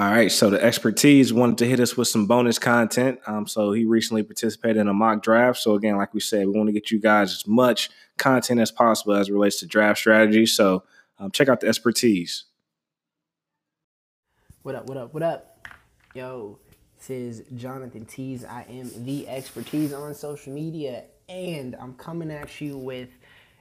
All right, so the expertise wanted to hit us with some bonus content. Um, so he recently participated in a mock draft. So again, like we said, we want to get you guys as much content as possible as it relates to draft strategy. So um, check out the expertise. What up? What up? What up? Yo, this is Jonathan Tees. I am the expertise on social media, and I'm coming at you with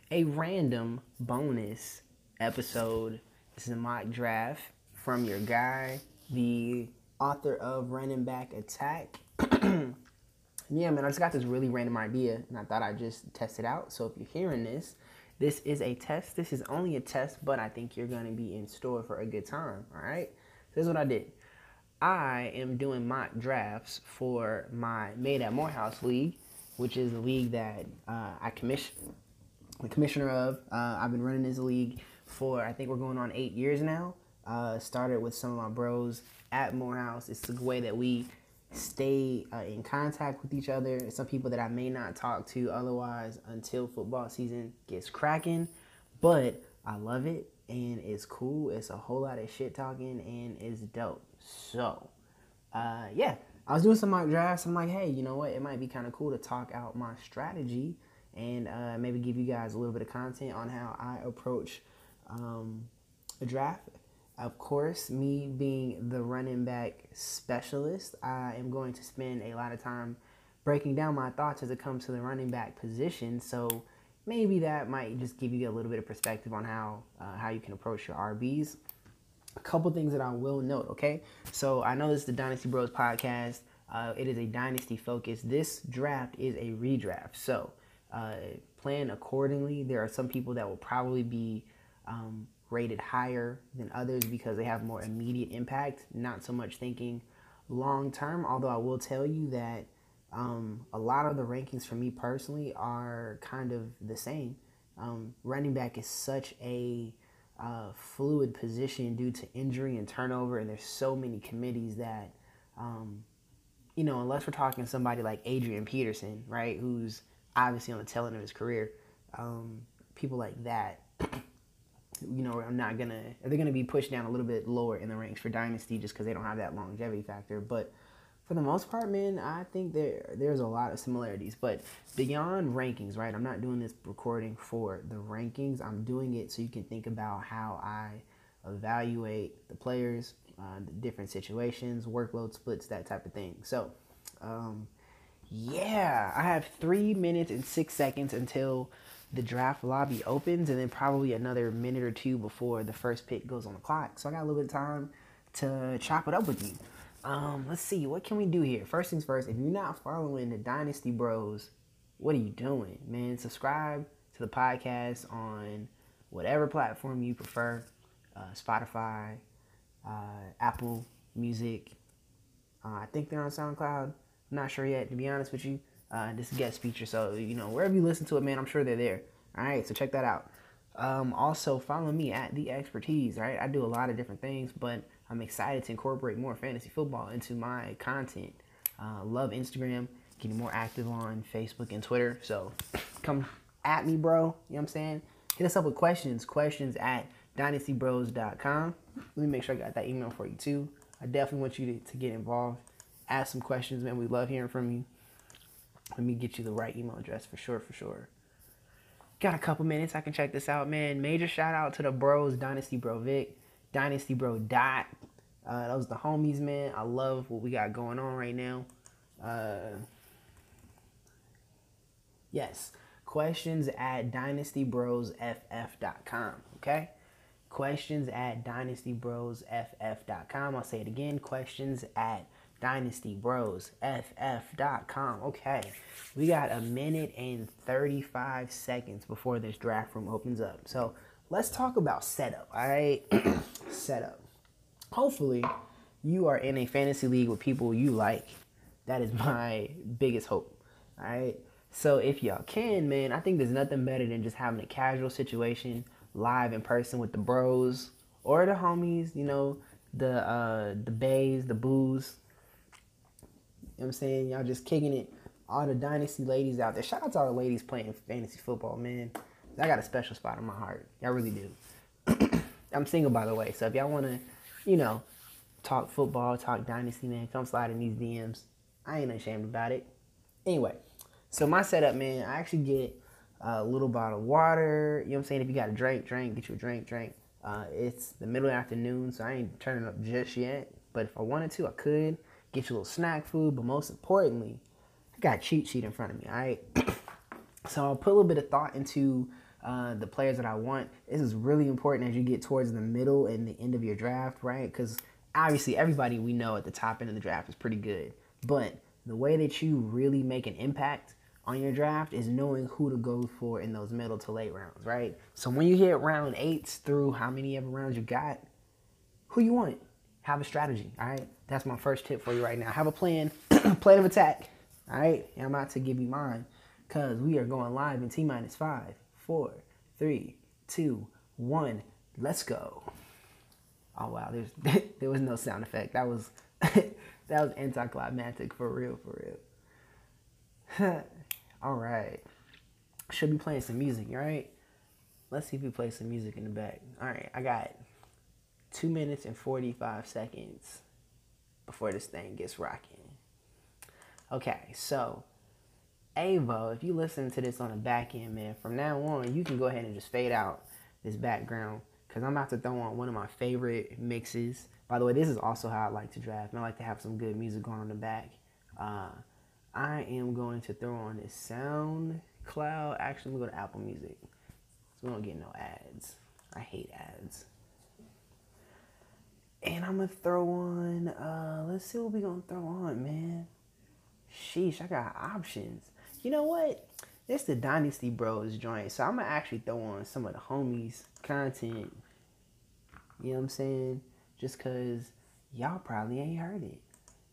a random bonus episode. This is a mock draft from your guy the author of Running Back Attack. yeah, man, I just got this really random idea and I thought I'd just test it out. So if you're hearing this, this is a test. This is only a test, but I think you're going to be in store for a good time. All right. So this is what I did. I am doing mock drafts for my Made at Morehouse League, which is a league that uh, I commission, the commissioner of. Uh, I've been running this league for I think we're going on eight years now. Uh, started with some of my bros at Morehouse. It's the way that we stay uh, in contact with each other. Some people that I may not talk to otherwise until football season gets cracking, but I love it and it's cool. It's a whole lot of shit talking and it's dope. So, uh, yeah, I was doing some mock drafts. I'm like, hey, you know what? It might be kind of cool to talk out my strategy and uh, maybe give you guys a little bit of content on how I approach um, a draft of course, me being the running back specialist, I am going to spend a lot of time breaking down my thoughts as it comes to the running back position. So maybe that might just give you a little bit of perspective on how uh, how you can approach your RBs. A couple things that I will note, okay? So I know this is the Dynasty Bros podcast. Uh, it is a dynasty focus. This draft is a redraft, so uh, plan accordingly. There are some people that will probably be um, rated higher than others because they have more immediate impact, not so much thinking long term. Although I will tell you that um, a lot of the rankings for me personally are kind of the same. Um, running back is such a uh, fluid position due to injury and turnover, and there's so many committees that, um, you know, unless we're talking somebody like Adrian Peterson, right, who's obviously on the tail end of his career, um, people like that you know, I'm not gonna. They're gonna be pushed down a little bit lower in the ranks for dynasty just because they don't have that longevity factor. But for the most part, man, I think there there's a lot of similarities. But beyond rankings, right? I'm not doing this recording for the rankings. I'm doing it so you can think about how I evaluate the players, uh, the different situations, workload splits, that type of thing. So, um, yeah, I have three minutes and six seconds until the draft lobby opens and then probably another minute or two before the first pick goes on the clock. So I got a little bit of time to chop it up with you. Um, let's see, what can we do here? First things first, if you're not following the Dynasty Bros, what are you doing, man? Subscribe to the podcast on whatever platform you prefer uh, Spotify, uh, Apple Music. Uh, I think they're on SoundCloud. I'm not sure yet, to be honest with you uh, this guest feature. So, you know, wherever you listen to it, man, I'm sure they're there. All right, so check that out. Um, also, follow me at The Expertise, right? I do a lot of different things, but I'm excited to incorporate more fantasy football into my content. Uh, love Instagram, getting more active on Facebook and Twitter. So come at me, bro. You know what I'm saying? Hit us up with questions. Questions at dynastybros.com. Let me make sure I got that email for you, too. I definitely want you to, to get involved. Ask some questions, man. We love hearing from you. Let me get you the right email address for sure, for sure. Got a couple minutes. I can check this out, man. Major shout out to the bros, Dynasty Bro Vic, Dynasty Bro Dot. Uh, those the homies, man. I love what we got going on right now. Uh, yes. Questions at dynastybrosff.com. Okay? Questions at dynastybrosff.com. I'll say it again. Questions at DynastyBrosFF.com. Okay, we got a minute and 35 seconds before this draft room opens up. So let's talk about setup, all right? setup. Hopefully, you are in a fantasy league with people you like. That is my biggest hope, all right? So if y'all can, man, I think there's nothing better than just having a casual situation live in person with the bros or the homies, you know, the uh the bays, the booze, know what I'm saying? Y'all just kicking it. All the dynasty ladies out there. Shout out to all the ladies playing fantasy football, man. I got a special spot in my heart. Y'all really do. I'm single, by the way. So if y'all want to, you know, talk football, talk dynasty, man, come slide in these DMs. I ain't ashamed about it. Anyway, so my setup, man, I actually get a little bottle of water. You know what I'm saying? If you got a drink, drink, get you a drink, drink. Uh, it's the middle of the afternoon, so I ain't turning up just yet. But if I wanted to, I could get you a little snack food. But most importantly, I got cheat sheet in front of me. All right. so I'll put a little bit of thought into uh, the players that I want. This is really important as you get towards the middle and the end of your draft, right? Because obviously everybody we know at the top end of the draft is pretty good, but the way that you really make an impact on your draft is knowing who to go for in those middle to late rounds, right? So when you hit round eights through how many ever rounds you got, who you want? Have a strategy, all right? That's my first tip for you right now. Have a plan, plan of attack, all right? And I'm about to give you mine because we are going live in T minus five, four, three, two, one. Let's go. Oh wow, there's there was no sound effect. That was that was anticlimactic for real, for real. All right, should be playing some music, all right? Let's see if we play some music in the back. All right, I got two minutes and forty five seconds before this thing gets rocking. Okay, so Avo, if you listen to this on the back end, man, from now on, you can go ahead and just fade out this background because I'm about to throw on one of my favorite mixes. By the way, this is also how I like to draft. I like to have some good music going on the back. Uh, I am going to throw on this SoundCloud. Actually, to go to Apple Music. So we don't get no ads. I hate ads. And I'm to throw on, uh, let's see what we to throw on, man. Sheesh, I got options you know what? It's the Dynasty Bros joint. So I'm gonna actually throw on some of the homies content. You know what I'm saying? Just cause y'all probably ain't heard it.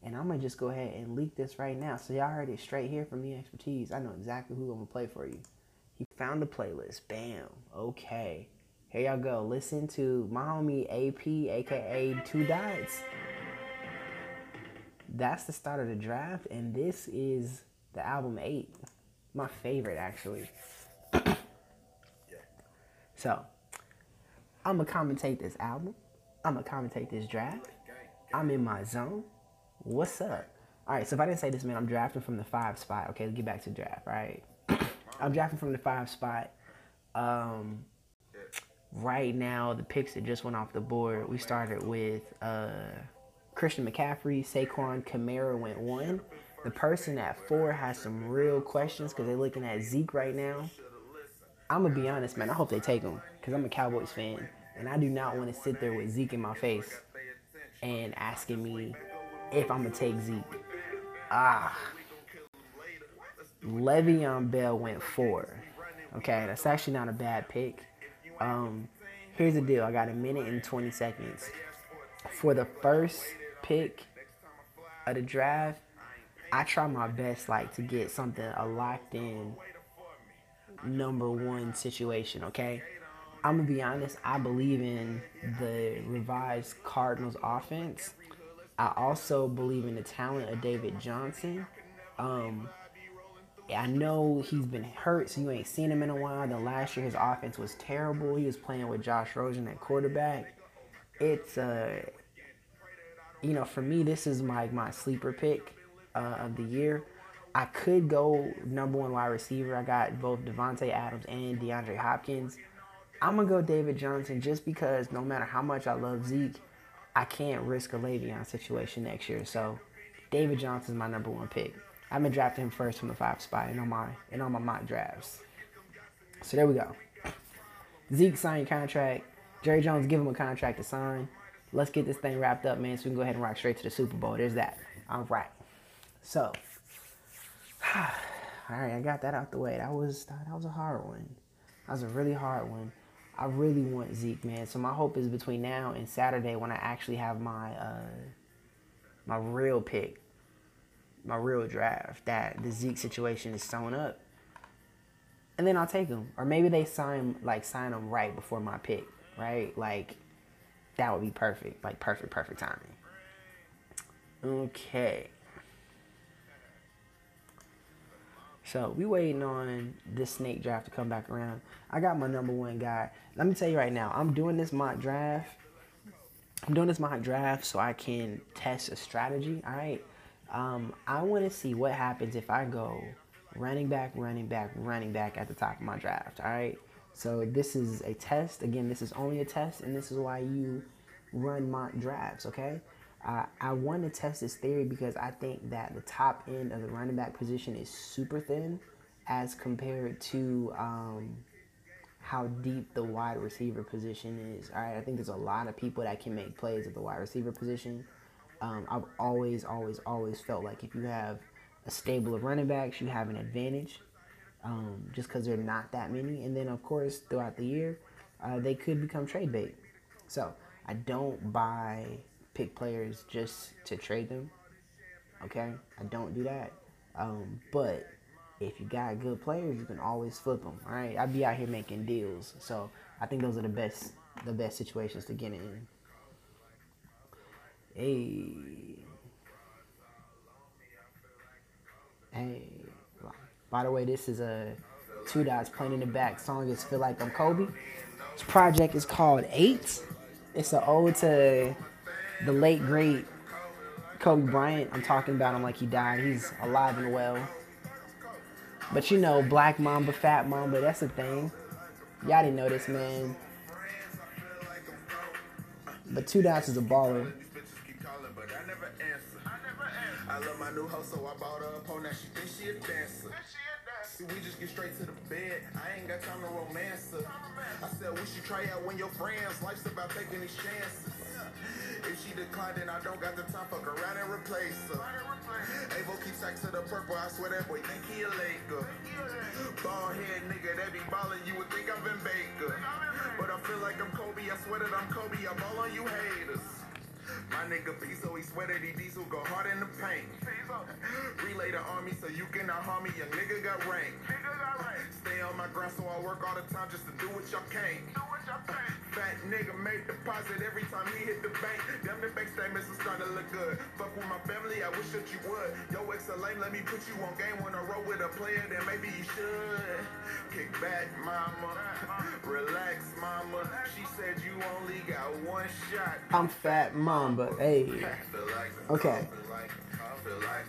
And I'm gonna just go ahead and leak this right now. So y'all heard it straight here from the expertise. I know exactly who I'm gonna play for you. He found the playlist. Bam. Okay. Here y'all go. Listen to my homie AP, aka Two Dots. That's the start of the draft, and this is the album eight. My favorite actually. so I'm gonna commentate this album. I'm gonna commentate this draft. I'm in my zone. What's up? All right, so if I didn't say this, man, I'm drafting from the five spot. Okay, let's get back to draft. Right, I'm drafting from the five spot. Um, right now, the picks that just went off the board, we started with uh, Christian McCaffrey, Saquon Kamara went one. The person at four has some real questions because they're looking at Zeke right now. I'm gonna be honest, man. I hope they take him because I'm a Cowboys fan, and I do not want to sit there with Zeke in my face and asking me if I'm gonna take Zeke. Ah, Le'Veon Bell went four. Okay, that's actually not a bad pick. Um, here's the deal. I got a minute and 20 seconds for the first pick of the draft. I try my best like to get something a locked in number one situation, okay? I'm gonna be honest, I believe in the revised Cardinals offense. I also believe in the talent of David Johnson. Um, I know he's been hurt, so you ain't seen him in a while. The last year his offense was terrible. He was playing with Josh Rosen at quarterback. It's uh you know, for me this is my my sleeper pick uh, of the year. I could go number one wide receiver. I got both Davante Adams and DeAndre Hopkins. I'm gonna go David Johnson just because no matter how much I love Zeke, I can't risk a Le'Veon situation next year. So David Johnson's my number one pick. I'm gonna draft him first from the five spot in all my in all my mock drafts. So there we go. Zeke signed contract. Jerry Jones give him a contract to sign. Let's get this thing wrapped up, man, so we can go ahead and rock straight to the Super Bowl. There's that. All right. So, all right, I got that out the way. That was that was a hard one. That was a really hard one. I really want Zeke, man. So my hope is between now and Saturday when I actually have my uh, my real pick, my real draft, that the Zeke situation is sewn up, and then I'll take him. Or maybe they sign like sign him right before my pick, right? Like that would be perfect, like perfect, perfect timing. Okay. So we waiting on this snake draft to come back around. I got my number one guy. Let me tell you right now, I'm doing this mock draft I'm doing this mock draft so I can test a strategy. All right. Um, I want to see what happens if I go running back, running back, running back at the top of my draft. All right. So this is a test. Again, this is only a test, and this is why you run mock drafts. Okay. Uh, I want to test this theory because I think that the top end of the running back position is super thin as compared to um, how deep the wide receiver position is. All right, I think there's a lot of people that can make plays at the wide receiver position. Um, I've always, always, always felt like if you have a stable of running backs, you have an advantage um, just because they're not that many. And then, of course, throughout the year, uh, they could become trade bait. So I don't buy pick players just to trade them. Okay, I don't do that. Um, but if you got good players, you can always flip them. Right, I'd be out here making deals. So I think those are the best the best situations to get in. Hey. Hey. By the way, this is a two dots playing in the back. Song is "Feel Like I'm Kobe." This project is called Eight. It's an ode to the late great Kobe Bryant. I'm talking about him like he died. He's alive and well. But you know, black mamba, fat mamba, that's a thing. Y'all didn't know this, man. But two dots is a baller. I love my new hoe, so I bought her a pole. Now she thinks she a dancer. See, we just get straight to the bed. I ain't got time to romance her. I said we should try out when your friends. Life's about taking these chances. If she declined, then I don't got the time. Fuck around and replace her. Avo keeps sack to the purple. I swear that boy think he a Laker. Ball head nigga that be ballin', you would think I'm Vin Baker. But I feel like I'm Kobe. I swear that I'm Kobe. I ball on you haters. My nigga B, so he swear that he diesel go hard in the paint. Relay the army so you cannot harm me. Your nigga got rank. Stay on my grind so I work all the time just to do what y'all can't. Fat nigga made deposit every time he hit the bank. Damn, the bank statements are starting to look good. Fuck with my family, I wish that you would. Yo, ex a lame, let me put you on game when I roll with a player, then maybe you should. Kick back, mama. Relax, mama. She said you only got one shot. I'm fat mamba. Hey. Okay.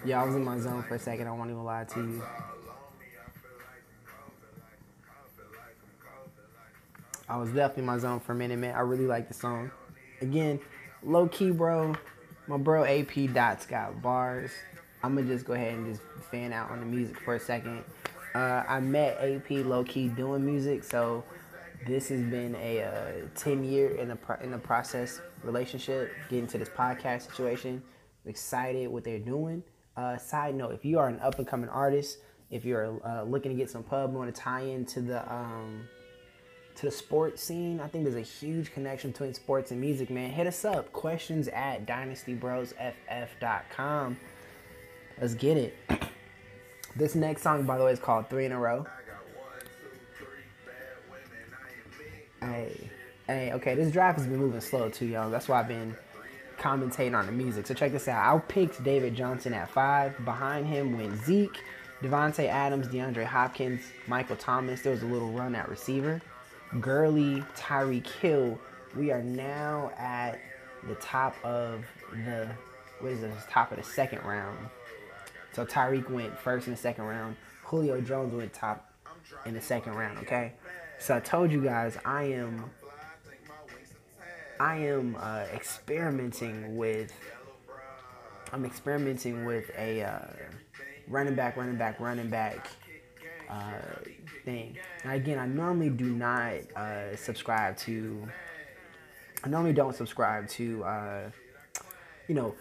Yeah, I was in my zone for a second. I won't even lie to you. I was definitely in my zone for a minute, man. I really like the song. Again, low key, bro. My bro AP Dots got bars. I'm gonna just go ahead and just fan out on the music for a second. Uh, I met AP low key doing music, so this has been a uh, 10 year in the pro- in the process relationship, getting to this podcast situation. excited what they're doing. Uh, side note: If you are an up and coming artist, if you're uh, looking to get some pub, want to tie into the um, to the sports scene, I think there's a huge connection between sports and music. Man, hit us up. Questions at dynastybrosff.com. Let's get it. This next song, by the way, is called Three in a Row. Hey, hey, okay, this draft has been moving slow too, y'all. That's why I've been commentating on the music. So check this out. I picked David Johnson at five. Behind him went Zeke, Davante Adams, DeAndre Hopkins, Michael Thomas. There was a little run at receiver. Gurley, Tyreek Hill. We are now at the top of the what is this? Top of the second round. So Tyreek went first in the second round. Julio Jones went top in the second round. Okay, so I told you guys I am I am uh, experimenting with I'm experimenting with a uh, running back, running back, running back uh, thing. Now again, I normally do not uh, subscribe to. I normally don't subscribe to uh, you know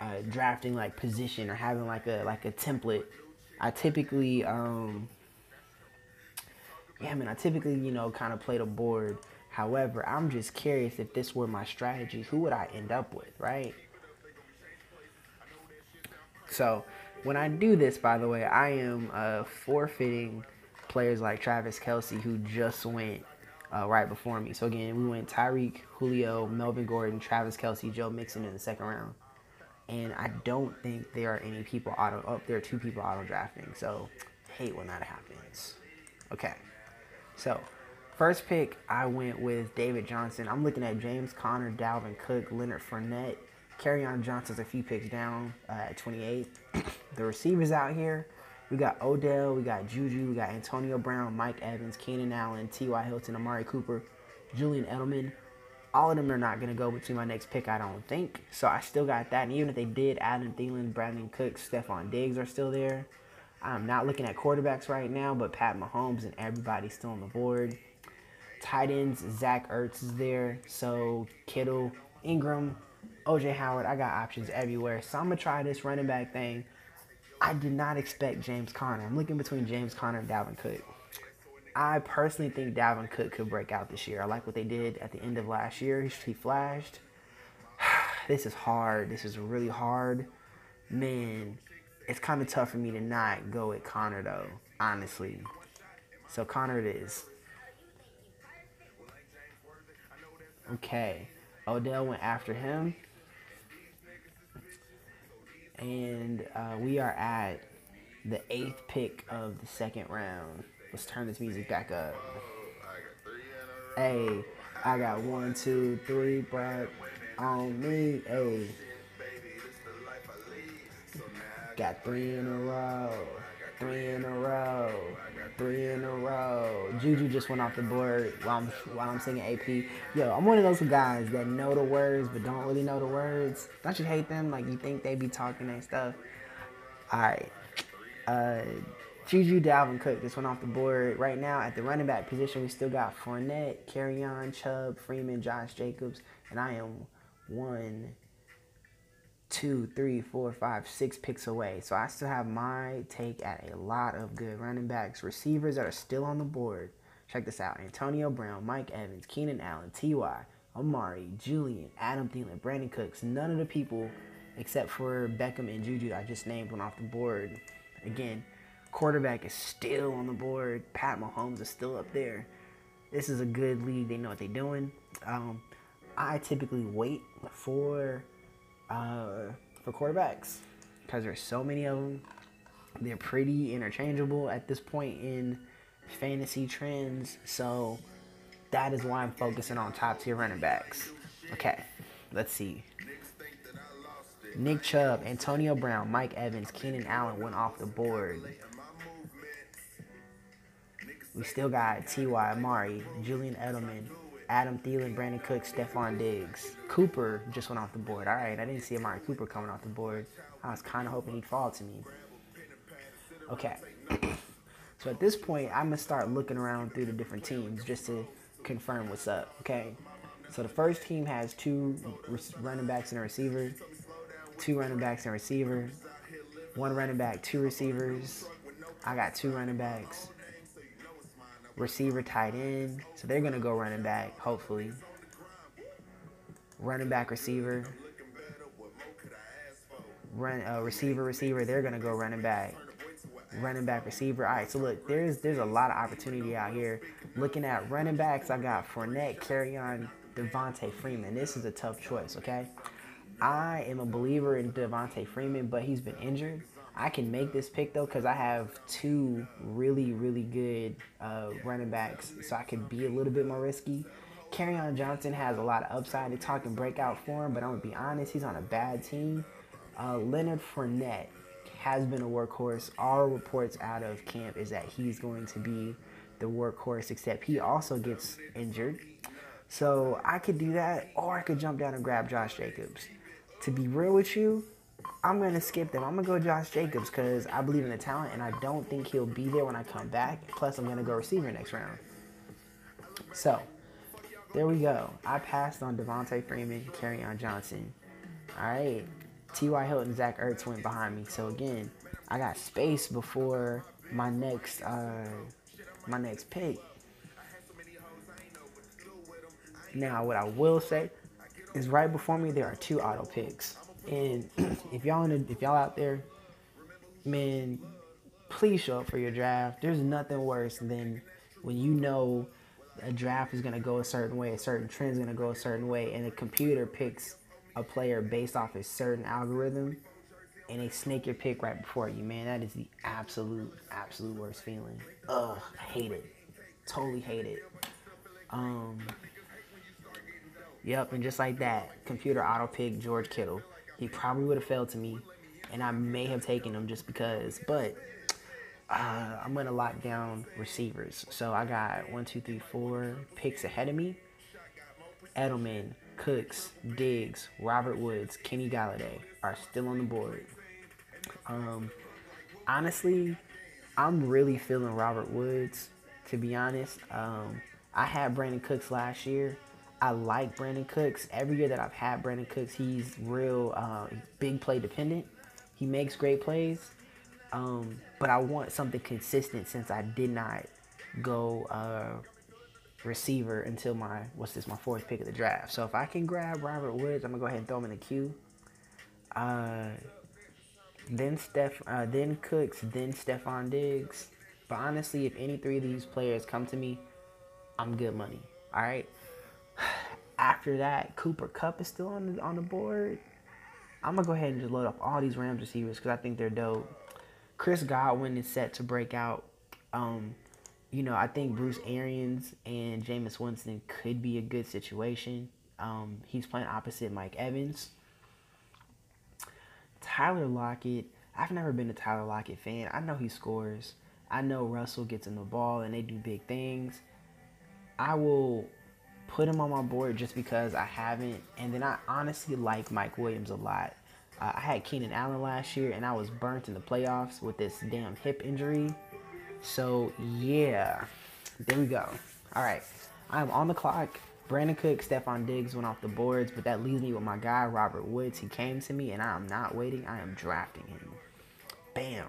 uh, drafting like position or having like a like a template. I typically, um, yeah, man, I typically you know kind of play the board. However, I'm just curious if this were my strategy, who would I end up with, right? So, when I do this, by the way, I am uh, forfeiting players like Travis Kelce, who just went uh, right before me. So again, we went Tyreek, Julio, Melvin Gordon, Travis Kelce, Joe Mixon in the second round and I don't think there are any people auto. Oh, there are two people auto drafting. So hate when that happens. Okay, so First pick, I went with David Johnson. I'm looking at James Conner, Dalvin Cook, Leonard Fournette. Kerryon Johnson's a few picks down uh, at 28. the receivers out here, we got Odell, we got Juju, we got Antonio Brown, Mike Evans, Keenan Allen, T.Y. Hilton, Amari Cooper, Julian Edelman. All of them are not going to go between my next pick, I don't think. So I still got that. And even if they did, Adam Thielen, Brandin Cooks, Stefon Diggs are still there. I'm not looking at quarterbacks right now, but Pat Mahomes and everybody's still on the board. Tight ends, Zach Ertz is there. So Kittle, Engram, OJ Howard. I got options everywhere. So I'm going to try this running back thing. I did not expect James Conner. I'm looking between James Conner and Dalvin Cook. I personally think Dalvin Cook could break out this year. I like what they did at the end of last year. He flashed. this is hard. This is really hard. Man, it's kind of tough for me to not go with Conner, though, honestly. So, Conner it is. Okay. Odell went after him. And uh, we are at the eighth pick of the second round. Let's turn this music back up. Hey, I got one, two, three, but on me. Hey, got three in a row, three in a row, three in a row. Juju just went off the board while I'm while I'm singing AP. Yo, I'm one of those guys that know the words but don't really know the words. Don't you hate them? Like you think they be talking and stuff. All right. Uh, Juju Dalvin Cook just went off the board. Right now, at the running back position, we still got Fournette, Kerryon, Chubb, Freeman, Josh Jacobs, and I am one, two, three, four, five, six picks away. So I still have my take at a lot of good running backs. Receivers that are still on the board. Check this out Antonio Brown, Mike Evans, Keenan Allen, T.Y., Amari, Julian, Adam Thielen, Brandin Cooks. None of the people except for Beckham and Juju I just named went off the board. Again, quarterback is still on the board. Pat Mahomes is still up there. This is a good league. They know what they're doing. Um, I typically wait for uh, for quarterbacks because there's so many of them. They're pretty interchangeable at this point in fantasy trends. So that is why I'm focusing on top tier running backs. Okay, let's see. Nick Chubb, Antonio Brown, Mike Evans, Keenan Allen went off the board. We still got T.Y. Amari, Julian Edelman, Adam Thielen, Brandin Cook, Stefon Diggs. Cooper just went off the board. All right, I didn't see Amari Cooper coming off the board. I was kind of hoping he'd fall to me. Okay. so at this point, I'm going to start looking around through the different teams just to confirm what's up. Okay. So the first team has two running backs and a receiver, two running backs and a receiver, one running back, two receivers. I got two running backs, receiver tight end. So they're going to go running back, hopefully. Running back, receiver. Run uh, receiver, receiver. They're going to go running back. Running back, receiver. All right, so look, there's there's a lot of opportunity out here. Looking at running backs, I got Fournette, Kerryon, Devonta Freeman. This is a tough choice, okay? I am a believer in Devonta Freeman, but he's been injured. I can make this pick though because I have two really, really good uh, running backs, so I could be a little bit more risky. Kerryon Johnson has a lot of upside to talk and breakout for him, but I'm gonna be honest, he's on a bad team. Uh, Leonard Fournette has been a workhorse. All reports out of camp is that he's going to be the workhorse, except he also gets injured. So I could do that, or I could jump down and grab Josh Jacobs. To be real with you, I'm gonna skip them. I'm gonna go Josh Jacobs because I believe in the talent, and I don't think he'll be there when I come back. Plus, I'm gonna go receiver next round. So, there we go. I passed on Devonta Freeman, Kerryon Johnson. All right, T.Y. Hilton, Zach Ertz went behind me. So again, I got space before my next uh, my next pick. Now, what I will say is right before me there are two auto picks. And if y'all in the, if y'all out there, man, please show up for your draft. There's nothing worse than when you know a draft is gonna go a certain way, a certain trend is gonna go a certain way, and a computer picks a player based off a certain algorithm, and they snake your pick right before you. Man, that is the absolute, absolute worst feeling. Ugh, I hate it. Totally hate it. Um, yep, and just like that, computer auto pick George Kittle. He probably would have failed to me, and I may have taken him just because. But uh, I'm gonna lock down receivers. So I got one, two, three, four picks ahead of me. Edelman, Cooks, Diggs, Robert Woods, Kenny Golladay are still on the board. Um, honestly, I'm really feeling Robert Woods. To be honest, um, I had Brandin Cooks last year. I like Brandin Cooks. Every year that I've had Brandin Cooks, he's real uh, big play dependent. He makes great plays, um, but I want something consistent since I did not go uh, receiver until my what's this my fourth pick of the draft. So if I can grab Robert Woods, I'm gonna go ahead and throw him in the queue. Uh, then Steph, uh, then Cooks, then Stefon Diggs. But honestly, if any three of these players come to me, I'm good money. All right. After that, Cooper Kupp is still on the on the board. I'm gonna go ahead and just load up all these Rams receivers because I think they're dope. Chris Godwin is set to break out. Um, you know, I think Bruce Arians and Jameis Winston could be a good situation. Um, he's playing opposite Mike Evans. Tyler Lockett. I've never been a Tyler Lockett fan. I know he scores. I know Russell gets in the ball and they do big things. I will put him on my board just because I haven't. And then I honestly like Mike Williams a lot. Uh, I had Keenan Allen last year and I was burnt in the playoffs with this damn hip injury. So, yeah, there we go. All right, I'm on the clock. Brandin Cook, Stefon Diggs went off the boards, but that leaves me with my guy, Robert Woods. He came to me, and I am not waiting. I am drafting him. Bam.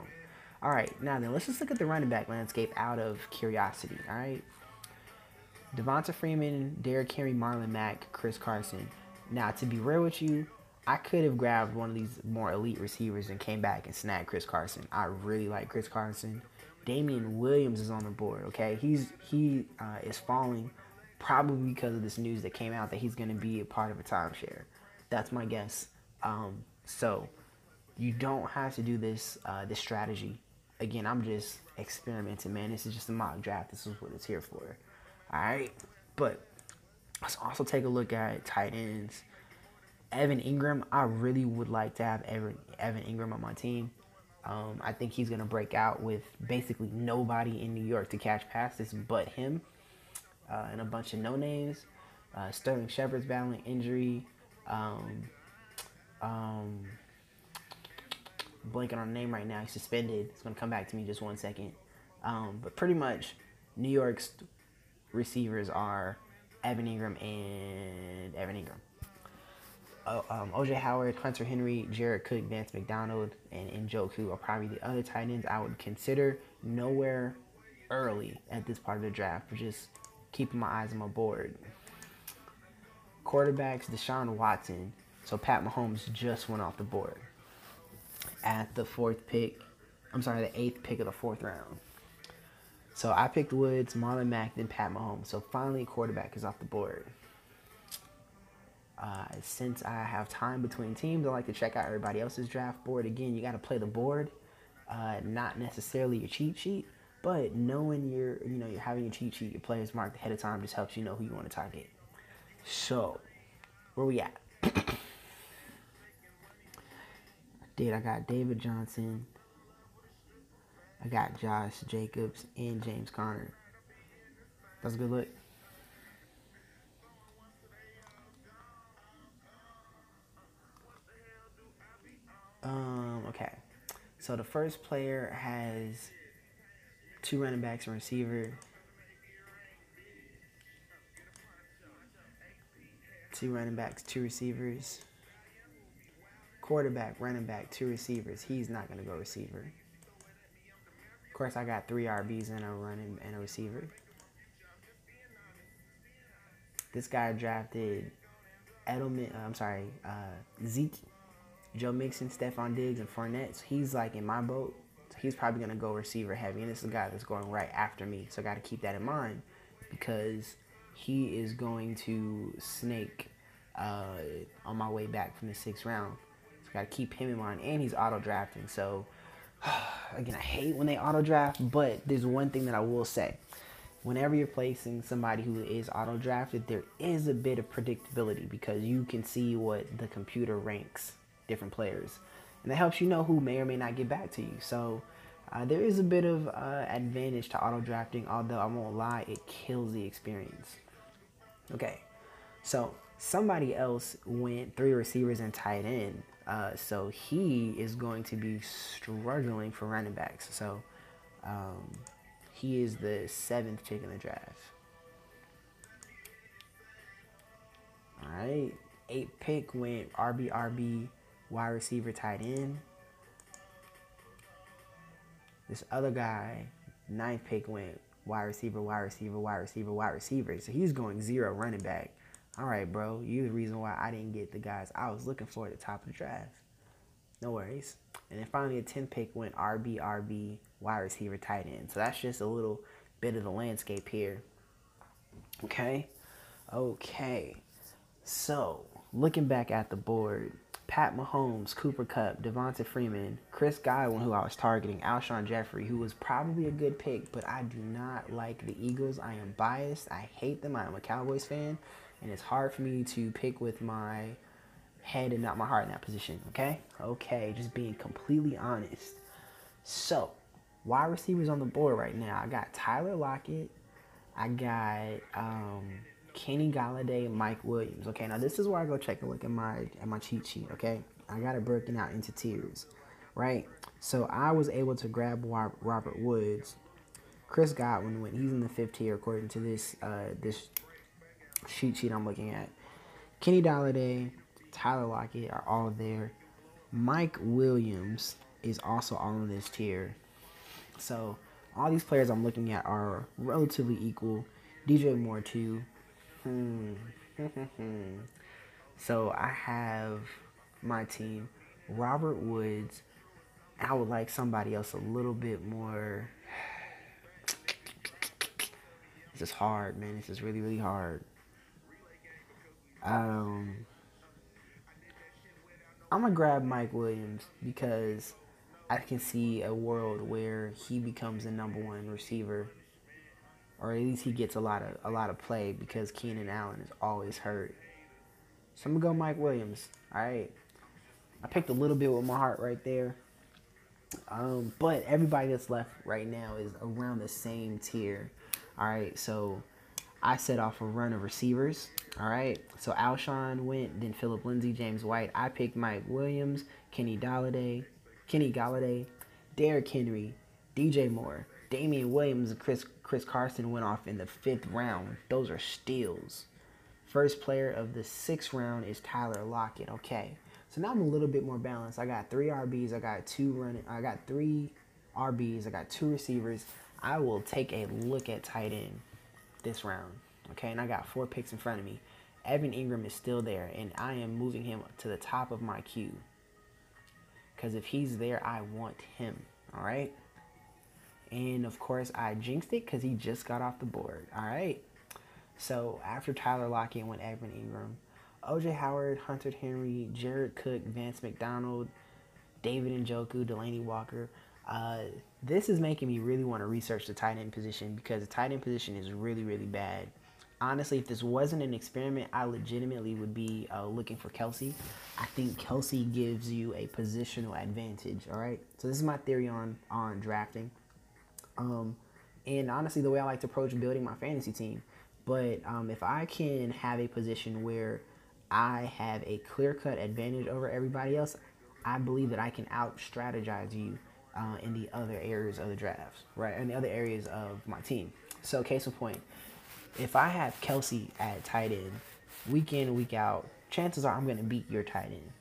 All right, now then, let's just look at the running back landscape out of curiosity. All right. Devonta Freeman, Derrick Henry, Marlon Mack, Chris Carson. Now, to be real with you, I could have grabbed one of these more elite receivers and came back and snagged Chris Carson. I really like Chris Carson. Damien Williams is on the board. Okay, he's he uh, is falling probably because of this news that came out that he's going to be a part of a timeshare. That's my guess. Um, so you don't have to do this uh, this strategy. Again, I'm just experimenting, man. This is just a mock draft. This is what it's here for. All right, but let's also take a look at tight ends. Evan Engram, I really would like to have Evan, Engram on my team. Um, I think he's going to break out with basically nobody in New York to catch passes but him uh, and a bunch of no names. Uh, Sterling Shepard's battling injury. Um, um, blanking on a name right now. He's suspended. It's going to come back to me just one second. Um, but pretty much, New York's receivers are Evan Ingram and Evan Engram um, OJ Howard, Hunter Henry, Jared Cook, Vance McDonald, and Njoku are probably the other tight ends I would consider nowhere early at this part of the draft, but just keeping my eyes on my board. Quarterbacks, Deshaun Watson. So Pat Mahomes just went off the board at the fourth pick. I'm sorry, the eighth pick of the fourth round. So I picked Woods, Marlon Mack, then Pat Mahomes. So finally, quarterback is off the board. Uh, since I have time between teams, I like to check out everybody else's draft board. Again, you got to play the board, uh, not necessarily your cheat sheet, but knowing your, you know, you're having your cheat sheet, your players marked ahead of time just helps you know who you want to target. So, where we at? did I got David Johnson, I got Josh Jacobs and James Conner. That's a good look. Um, okay. So the first player has two running backs and receiver. Two running backs, two receivers. Quarterback, running back, two receivers. He's not gonna go receiver. Course, I got three RBs and a running and a receiver. This guy drafted Edelman. Uh, I'm sorry, uh, Zeke Joe Mixon, Stefon Diggs, and Fournette. So he's like in my boat. So he's probably gonna go receiver heavy, and this is a guy that's going right after me. So I got to keep that in mind because he is going to snake uh, on my way back from the sixth round. So I got to keep him in mind, and he's auto drafting. So again, I hate when they auto draft, but there's one thing that I will say. whenever you're placing somebody who is auto drafted, there is a bit of predictability because you can see what the computer ranks different players, and that helps you know who may or may not get back to you. So. Uh, there is a bit of uh, advantage to auto drafting, although I won't lie, it kills the experience. Okay, so somebody else went three receivers and tight end. Uh, so he is going to be struggling for running backs. So um, he is the seventh pick in the draft. All right, eight pick went RB RB wide receiver tight end. This other guy, ninth pick went wide receiver, wide receiver, wide receiver, wide receiver. So he's going zero running back. All right, bro. You the reason why I didn't get the guys I was looking for at the top of the draft. No worries. And then finally, a 10 pick went RB, RB, wide receiver, tight end. So that's just a little bit of the landscape here. Okay. Okay. So looking back at the board, Pat Mahomes, Cooper Kupp, Devonta Freeman, Chris Godwin, who I was targeting, Alshon Jeffery, who was probably a good pick, but I do not like the Eagles. I am biased. I hate them. I am a Cowboys fan, and it's hard for me to pick with my head and not my heart in that position. Okay? Okay, just being completely honest. So, wide receivers on the board right now. I got Tyler Lockett. I got um, Kenny Golladay, Mike Williams. Okay, now this is where I go check a look at my at my cheat sheet. Okay, I got it broken out into tiers, right? So I was able to grab Robert Woods, Chris Godwin when he's in the fifth tier according to this uh, this cheat sheet I'm looking at. Kenny Golladay, Tyler Lockett are all there. Mike Williams is also all in this tier. So all these players I'm looking at are relatively equal. DJ Moore too. Hmm. so I have my team, Robert Woods. I would like somebody else a little bit more. This is hard, man. This is really, really hard. Um, I'm gonna grab Mike Williams because I can see a world where he becomes the number one receiver or at least he gets a lot of a lot of play because Keenan Allen is always hurt. So I'm gonna go Mike Williams. All right, I picked a little bit with my heart right there. Um, but everybody that's left right now is around the same tier. All right, so I set off a run of receivers. All right, so Alshon went, then Philip Lindsay, James White. I picked Mike Williams, Kenny Golladay, Kenny Golladay, Derrick Henry, DJ Moore, Damien Williams, and Chris Chris Carson went off in the fifth round. Those are steals. First player of the sixth round is Tyler Lockett. Okay. So now I'm a little bit more balanced. I got three RBs. I got two running. I got three RBs. I got two receivers. I will take a look at tight end this round. Okay. And I got four picks in front of me. Evan Engram is still there, and I am moving him to the top of my queue. Because if he's there, I want him. All right. And of course, I jinxed it because he just got off the board. All right. So after Tyler Lockett went Evan Engram, OJ Howard, Hunter Henry, Jared Cook, Vance McDonald, David Njoku, Delanie Walker. Uh, this is making me really want to research the tight end position because the tight end position is really, really bad. Honestly, if this wasn't an experiment, I legitimately would be uh, looking for Kelce. I think Kelce gives you a positional advantage. All right. So this is my theory on on drafting. Um, and honestly, the way I like to approach building my fantasy team. But um, if I can have a position where I have a clear cut advantage over everybody else, I believe that I can out strategize you uh, in the other areas of the drafts, right? In the other areas of my team. So, case in point, if I have Kelce at tight end, week in, week out, chances are I'm going to beat your tight end.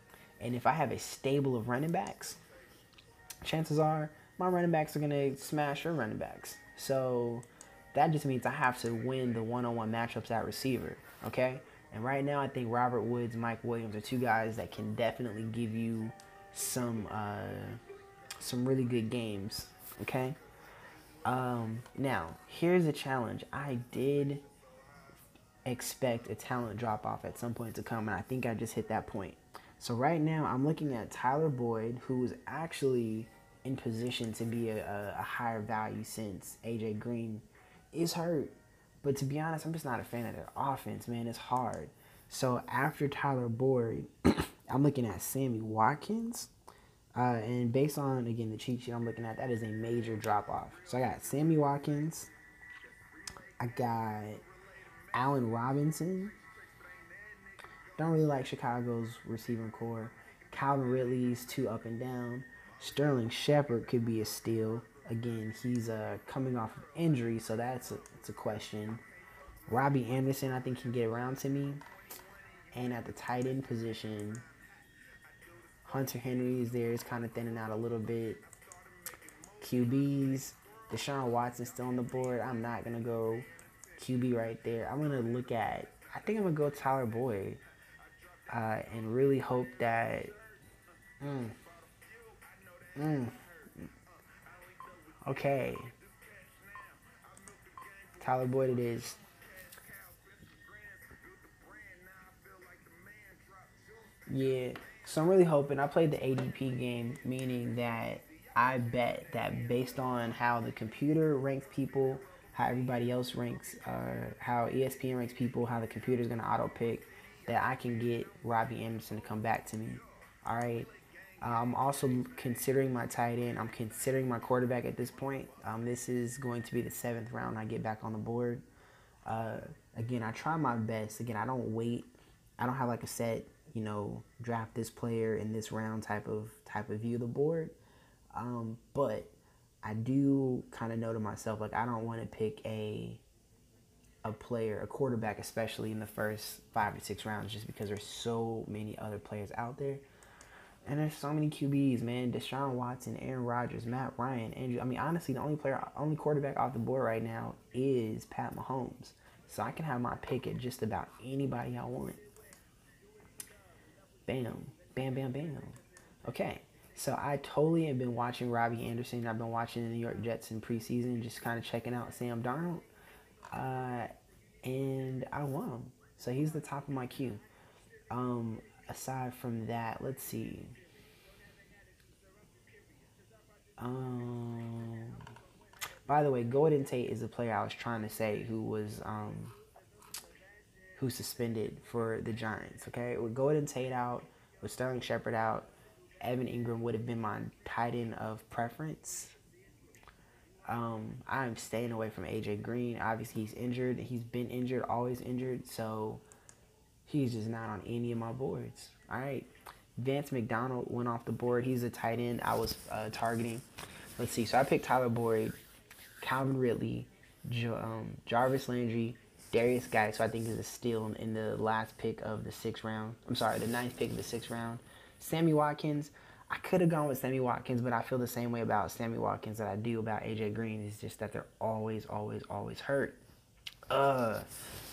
And if I have a stable of running backs, chances are my running backs are going to smash your running backs. So that just means I have to win the one on one matchups at receiver. Okay? And right now, I think Robert Woods, Mike Williams are two guys that can definitely give you some uh, some really good games. Okay. Um, now, here's a challenge. I did expect a talent drop off at some point to come, and I think I just hit that point. So right now, I'm looking at Tyler Boyd, who's actually in position to be a, a higher value since AJ Green is hurt. But to be honest, I'm just not a fan of their offense, man. It's hard. So after Tyler Boyd, I'm looking at Sammy Watkins. Uh, and based on, again, the cheat sheet I'm looking at, that is a major drop off. So I got Sammy Watkins. I got Allen Robinson. Don't really like Chicago's receiving corps. Calvin Ridley's too up and down. Sterling Shepard could be a steal. Again, he's uh, coming off of injury, so that's a, it's a question. Robbie Anderson, I think, can get around to me. And at the tight end position, Hunter Henry is there. It's kind of thinning out a little bit. QBs, Deshaun Watson still on the board. I'm not going to go QB right there. I'm going to look at, I think I'm going to go Tyler Boyd uh, and really hope that. Mm, mm, okay. Tyler Boyd it is. Yeah. So I'm really hoping I played the ADP game, meaning that I bet that based on how the computer ranks people, how everybody else ranks, uh, how ESPN ranks people, how the computer is gonna auto pick, that I can get Robbie Anderson to come back to me. All right. I'm also considering my tight end. I'm considering my quarterback at this point. Um, this is going to be the seventh round I get back on the board. Uh, again, I try my best. Again, I don't wait. I don't have like a set you know, draft this player in this round type of type of view of the board. Um, but I do kind of know to myself like I don't want to pick a a player, a quarterback, especially in the first five to six rounds, just because there's so many other players out there. And there's so many QBs, man. Deshaun Watson, Aaron Rodgers, Matt Ryan, Andrew. I mean, honestly, the only player, only quarterback off the board right now is Pat Mahomes. So I can have my pick at just about anybody I want. Bam, bam, bam, bam. Okay, so I totally have been watching Robbie Anderson. I've been watching the New York Jets in preseason, just kind of checking out Sam Darnold. Uh, and I won him. So he's the top of my queue. Um, aside from that, let's see. Um, by the way, Golden Tate is the player I was trying to say who was um, who's suspended for the Giants. Okay, with Golden Tate out, with Sterling Shepard out, Evan Engram would have been my tight end of preference. Um, I'm staying away from AJ Green. Obviously, he's injured. He's been injured, always injured. So he's just not on any of my boards. All right. Vance McDonald went off the board. He's a tight end I was uh, targeting. Let's see. So I picked Tyler Boyd, Calvin Ridley, jo- um, Jarvis Landry, Derrius Guice, so I think is a steal in the last pick of the sixth round. I'm sorry, the ninth pick of the sixth round. Sammy Watkins, I could have gone with Sammy Watkins, but I feel the same way about Sammy Watkins that I do about AJ Green. It's just that they're always, always, always hurt. Uh,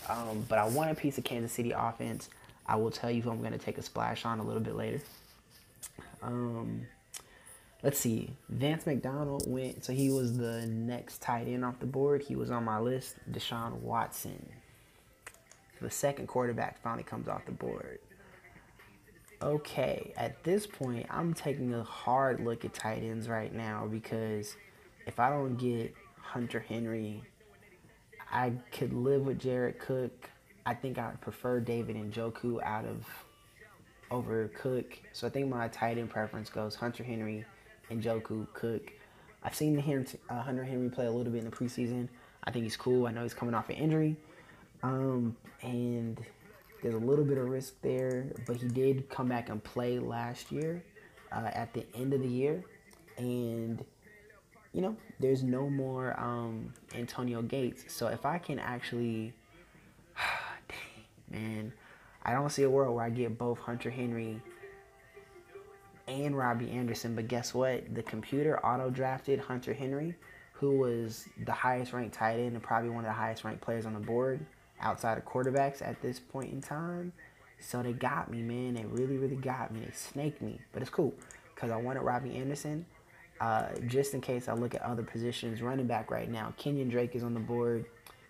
um, but I want a piece of Kansas City offense. I will tell you who I'm going to take a splash on a little bit later. Um, let's see. Vance McDonald went, so he was the next tight end off the board. He was on my list. Deshaun Watson. The second quarterback finally comes off the board. Okay, at this point, I'm taking a hard look at tight ends right now because if I don't get Hunter Henry, I could live with Jared Cook. I think I prefer David Njoku out of over Cook. So I think my tight end preference goes Hunter Henry, Njoku, Cook. I've seen the uh, Hunter Henry play a little bit in the preseason. I think he's cool. I know he's coming off an injury, um, and there's a little bit of risk there. But he did come back and play last year uh, at the end of the year, and you know there's no more um, Antonio Gates. So if I can actually, dang man, I don't see a world where I get both Hunter Henry and Robbie Anderson. But guess what? The computer auto drafted Hunter Henry, who was the highest ranked tight end and probably one of the highest ranked players on the board outside of quarterbacks at this point in time. So they got me, man. They really, really got me. They snaked me. But it's cool because I wanted Robbie Anderson. Uh, just in case I look at other positions, running back right now, Kenyan Drake is on the board.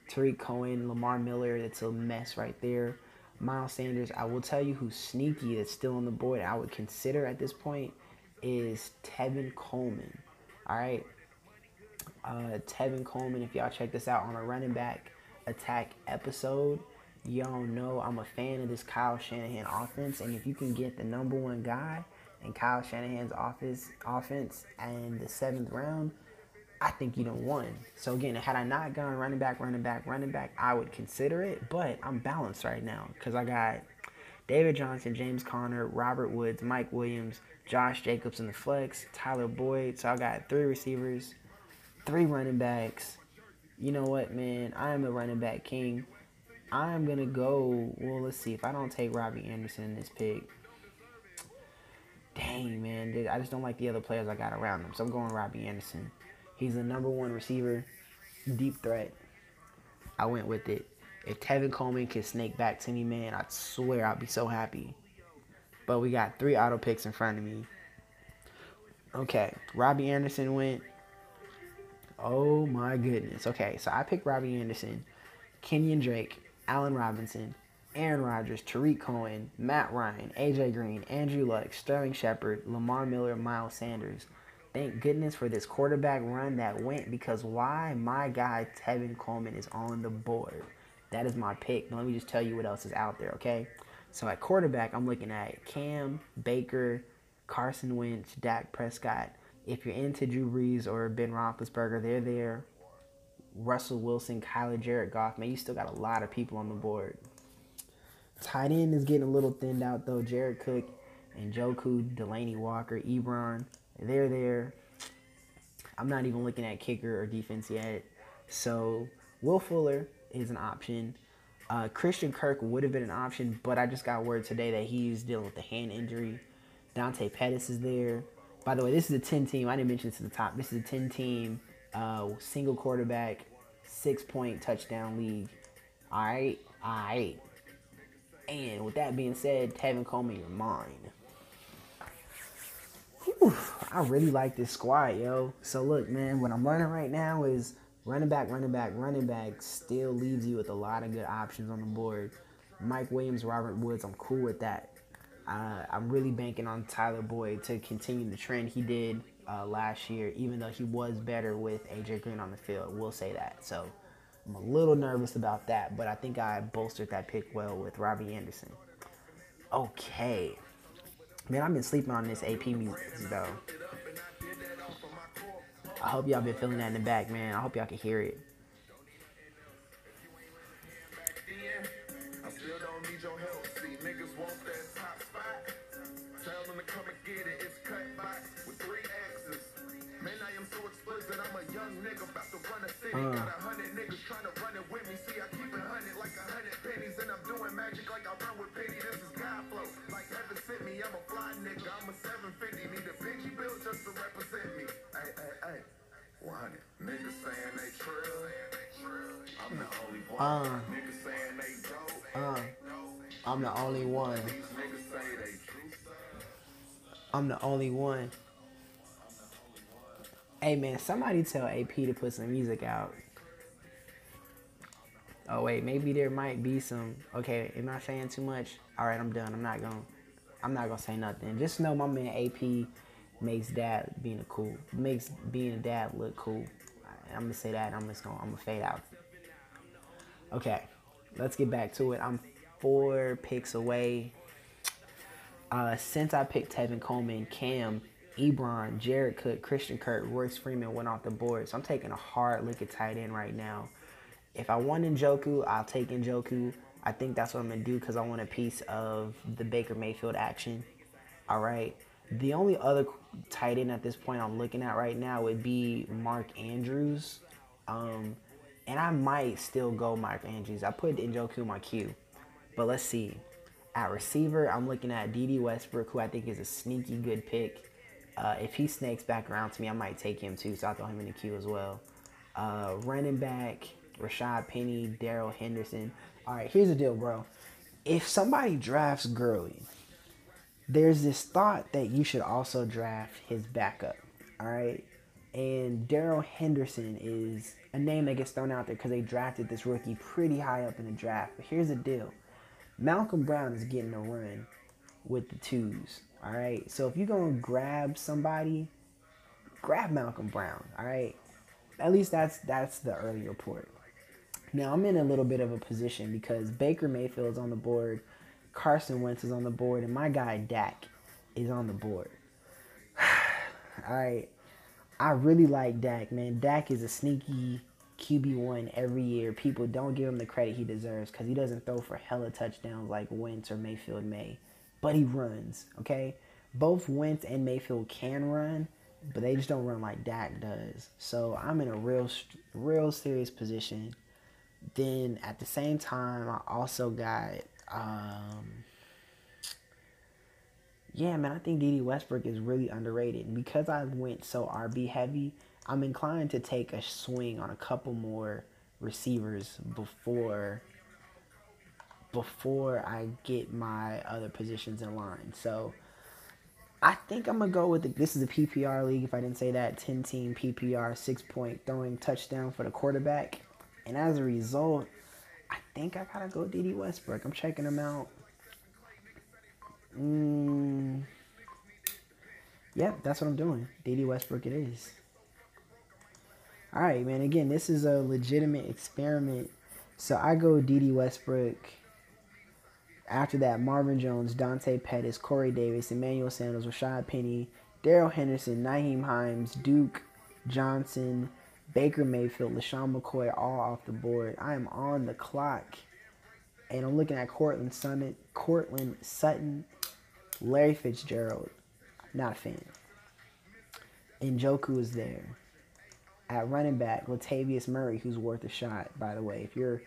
Tarik Cohen, Lamar Miller, that's a mess right there. Miles Sanders. I will tell you who's sneaky that's still on the board. I would consider at this point is Tevin Coleman. All right. uh, Tevin Coleman. If y'all check this out on a running back attack episode, y'all know I'm a fan of this Kyle Shanahan offense. And if you can get the number one guy in Kyle Shanahan's office offense and the seventh round, I think you don't. So again, had I not gone running back, running back, running back, I would consider it. But I'm balanced right now because I got David Johnson, James Conner, Robert Woods, Mike Williams, Josh Jacobs in the flex, Tyler Boyd. So I got three receivers, three running backs. You know what, man? I am a running back king. I'm gonna go. Well, let's see. If I don't take Robbie Anderson in this pick, dang man, dude, I just don't like the other players I got around him. So I'm going Robbie Anderson. He's the number one receiver, deep threat. I went with it. If Tevin Coleman can snake back to me, man, I swear I'll be so happy. But we got three auto picks in front of me. Okay, Robbie Anderson went. Oh my goodness. Okay, so I picked Robbie Anderson, Kenyan Drake, Allen Robinson, Aaron Rodgers, Tarik Cohen, Matt Ryan, AJ Green, Andrew Luck, Sterling Shepard, Lamar Miller, Miles Sanders. Thank goodness for this quarterback run that went because why? My guy Tevin Coleman is on the board. That is my pick. Now let me just tell you what else is out there, okay? So at quarterback, I'm looking at Cam, Baker, Carson Wentz, Dak Prescott. If you're into Drew Brees or Ben Roethlisberger, they're there. Russell Wilson, Kyler, Jared Goff. Man, you still got a lot of people on the board. Tight end is getting a little thinned out though. Jared Cook and Njoku, Delanie Walker, Ebron, they're there. I'm not even looking at kicker or defense yet. So Will Fuller is an option. Uh, Christian Kirk would have been an option, but I just got word today that he's dealing with a hand injury. Dante Pettis is there. By the way, this is a 10 team. I didn't mention this to the top. This is a 10 team, uh, single quarterback, six point touchdown league. All right, all right. And with that being said, Tevin Coleman, you're mine. Whew, I really like this squad, yo. So look, man, what I'm learning right now is running back, running back, running back still leaves you with a lot of good options on the board. Mike Williams, Robert Woods, I'm cool with that. Uh, I'm really banking on Tyler Boyd to continue the trend he did uh, last year, even though he was better with AJ Green on the field. We'll say that. So I'm a little nervous about that, but I think I bolstered that pick well with Robbie Anderson. Okay. Man, I've been sleeping on this AP music, though. I hope y'all been feeling that in the back, man. I hope y'all can hear it. Uh. Uh, uh, I'm the only one. I'm the only one. Hey man, somebody tell AP to put some music out. Oh wait, maybe there might be some. Okay, am I saying too much? All right, I'm done. I'm not gonna. I'm not gonna say nothing. Just know my man AP makes dad being a cool makes being a dad look cool. I'm gonna say that. I'm just gonna I'm gonna fade out. Okay, let's get back to it. I'm four picks away. Uh, since I picked Tevin Coleman, Cam, Ebron, Jared Cook, Christian Kirk, Royce Freeman went off the board. So I'm taking a hard look at tight end right now. If I want Njoku, I'll take Njoku. I think that's what I'm gonna do because I want a piece of the Baker Mayfield action. All right. The only other tight end at this point I'm looking at right now would be Mark Andrews. Um, and I might still go Mark Andrews. I put Njoku in my queue. But let's see. At receiver, I'm looking at Dede Westbrook, who I think is a sneaky good pick. Uh, if he snakes back around to me, I might take him too, so I'll throw him in the queue as well. Uh, running back, Rashaad Penny, Darrell Henderson. All right, here's the deal, bro. If somebody drafts Gurley, there's this thought that you should also draft his backup. All right. And Darrell Henderson is a name that gets thrown out there because they drafted this rookie pretty high up in the draft. But here's the deal Malcolm Brown is getting a run with the twos. All right. So if you're going to grab somebody, grab Malcolm Brown. All right. at least that's that's the early report. Now I'm in a little bit of a position because Baker Mayfield's on the board, Carson Wentz is on the board, and my guy Dak is on the board. All right, I really like Dak, man. Dak is a sneaky QB one every year. People don't give him the credit he deserves because he doesn't throw for hella touchdowns like Wentz or Mayfield may, but he runs. Okay, both Wentz and Mayfield can run, but they just don't run like Dak does. So I'm in a real, real serious position. Then at the same time, I also got, um, yeah, man, I think Dede Westbrook is really underrated. Because I went so RB heavy, I'm inclined to take a swing on a couple more receivers before before I get my other positions in line. So I think I'm gonna go with the, this is a PPR league. If I didn't say that, 10 team PPR, six point throwing touchdown for the quarterback, and as a result, I think I gotta go Dede Westbrook. I'm checking him out. Mm, yep, that's what I'm doing. Dede Westbrook, it is. All right, man. Again, this is a legitimate experiment. So I go Dede Westbrook. After that, Marvin Jones, Dante Pettis, Corey Davis, Emmanuel Sanders, Rashaad Penny, Darrell Henderson, Nyheim Hines, Duke Johnson, Baker Mayfield, LeSean McCoy, all off the board. I am on the clock. And I'm looking at Courtland Sutton, Courtland Sutton, Larry Fitzgerald. Not a fan. Joku is there. At running back, Latavius Murray, who's worth a shot, by the way. If you're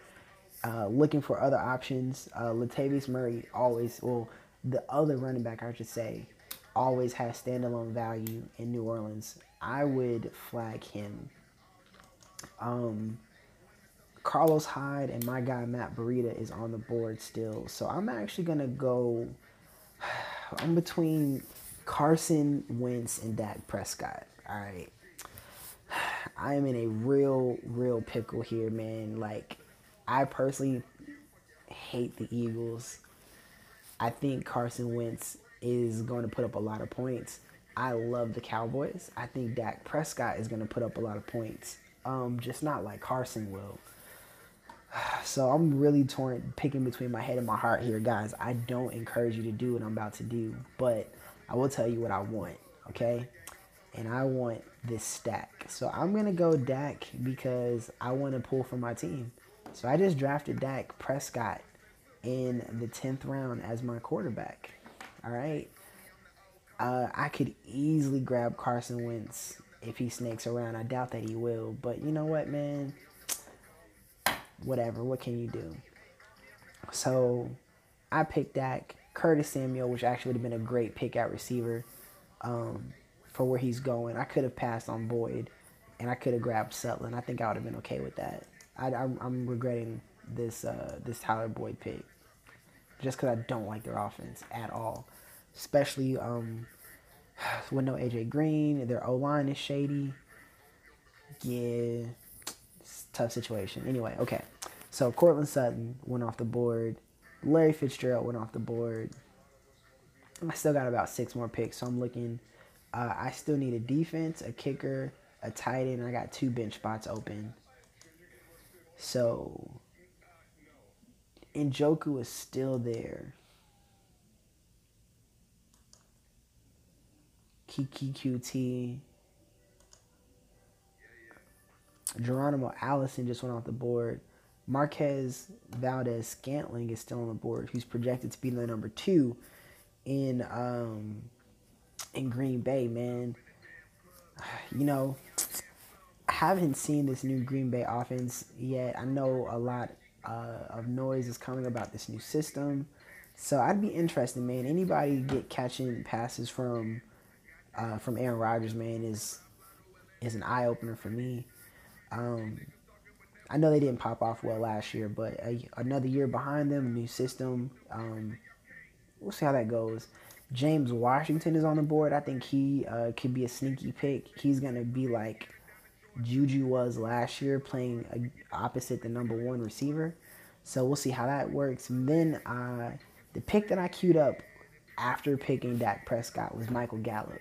uh, looking for other options, uh, Latavius Murray always, well, the other running back, I should say, always has standalone value in New Orleans. I would flag him. Um, Carlos Hyde and my guy Matt Breida is on the board still. So I'm actually going to go. I'm between Carson Wentz and Dak Prescott. All right. I am in a real, real pickle here, man. Like, I personally hate the Eagles. I think Carson Wentz is going to put up a lot of points. I love the Cowboys. I think Dak Prescott is going to put up a lot of points. Um, just not like Carson will. So I'm really torn, picking between my head and my heart here, guys. I don't encourage you to do what I'm about to do, but I will tell you what I want, okay? And I want this stack. So I'm gonna go Dak because I want to pull for my team. So I just drafted Dak Prescott in the tenth round as my quarterback. All right. Uh, I could easily grab Carson Wentz if he snakes around. I doubt that he will, but you know what, man? Whatever. What can you do? So I picked that Curtis Samuel, which actually would have been a great pick at receiver um, for where he's going. I could have passed on Boyd, and I could have grabbed Sutton. I think I would have been okay with that. I, am regretting this uh, this Tyler Boyd pick just because I don't like their offense at all especially um, with no AJ Green. Their O line is shady. Yeah, tough situation. Anyway, okay. So Courtland Sutton went off the board. Larry Fitzgerald went off the board. I still got about six more picks, so I'm looking. Uh, I still need a defense, a kicker, a tight end. I got two bench spots open. So Njoku is still there. Keke Coutee. Geronimo Allison just went off the board. Marquez Valdes Scantling is still on the board, who's projected to be the number two in um, in Green Bay, man. You know, I haven't seen this new Green Bay offense yet. I know a lot uh, of noise is coming about this new system. So I'd be interested, man. Anybody get catching passes from uh, from Aaron Rodgers, man, is is an eye opener for me. Um, I know they didn't pop off well last year, but a, another year behind them, new system. Um, we'll see how that goes. James Washington is on the board. I think he uh, could be a sneaky pick. He's gonna be like Juju was last year, playing a, opposite the number one receiver. So we'll see how that works. And then uh, the pick that I queued up after picking Dak Prescott was Michael Gallup.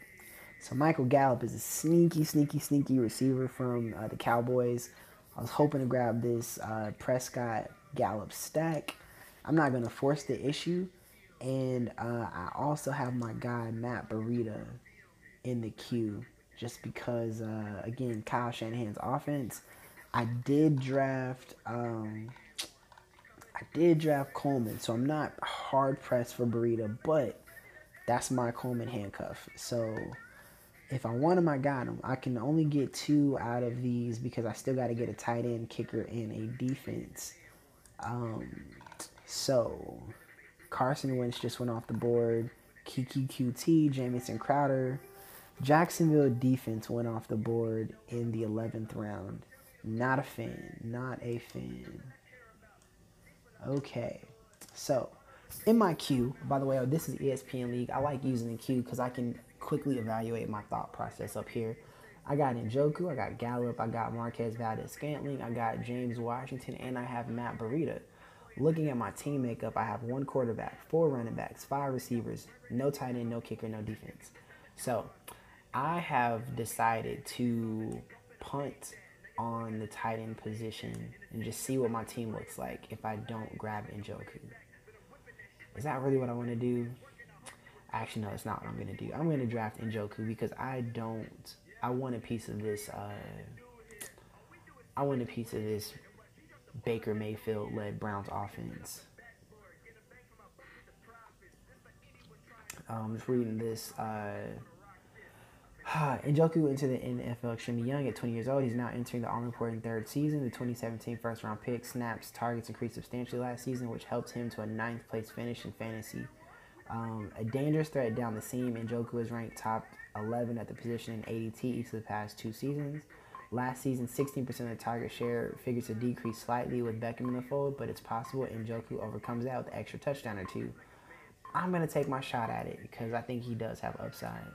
So Michael Gallup is a sneaky, sneaky, sneaky receiver from uh, the Cowboys. I was hoping to grab this uh, Prescott Gallup stack. I'm not gonna force the issue, and uh, I also have my guy Matt Breida in the queue just because uh, again Kyle Shanahan's offense. I did draft. Um, I did draft Coleman, so I'm not hard pressed for Breida, but that's my Coleman handcuff. So if I want him, I got him. I can only get two out of these because I still got to get a tight end, kicker, and a defense. Um, so Carson Wentz just went off the board. Keke Coutee, Jamison Crowder. Jacksonville defense went off the board in the 11th round. Not a fan. Not a fan. Okay. So, in my queue, by the way, oh, this is ESPN League. I like using the queue because I can quickly evaluate my thought process up here. I got Njoku, I got Gallup, I got Marquez Valdes Scantling, I got James Washington, and I have Matt Breida. Looking at my team makeup, I have one quarterback, four running backs, five receivers, no tight end, no kicker, no defense. So I have decided to punt on the tight end position and just see what my team looks like if I don't grab Njoku. Is that really what I want to do? Actually, no, it's not what I'm to do. I'm to draft Njoku because I don't. I want a piece of this. Uh, I want a piece of this Baker Mayfield led Browns offense. I'm um, just reading this. Uh, Njoku into the NFL extremely young at 20 years old. He's now entering the all-important third season. The 2017 first-round pick snaps targets increased substantially last season, which helped him to a ninth place finish in fantasy. Um, a dangerous threat down the seam. Njoku is ranked top 11 at the position in ADP each of the past two seasons. Last season, 16% of the target share figures to decrease slightly with Beckham in the fold, but it's possible Njoku overcomes that with an extra touchdown or two. I'm going to take my shot at it because I think he does have upside.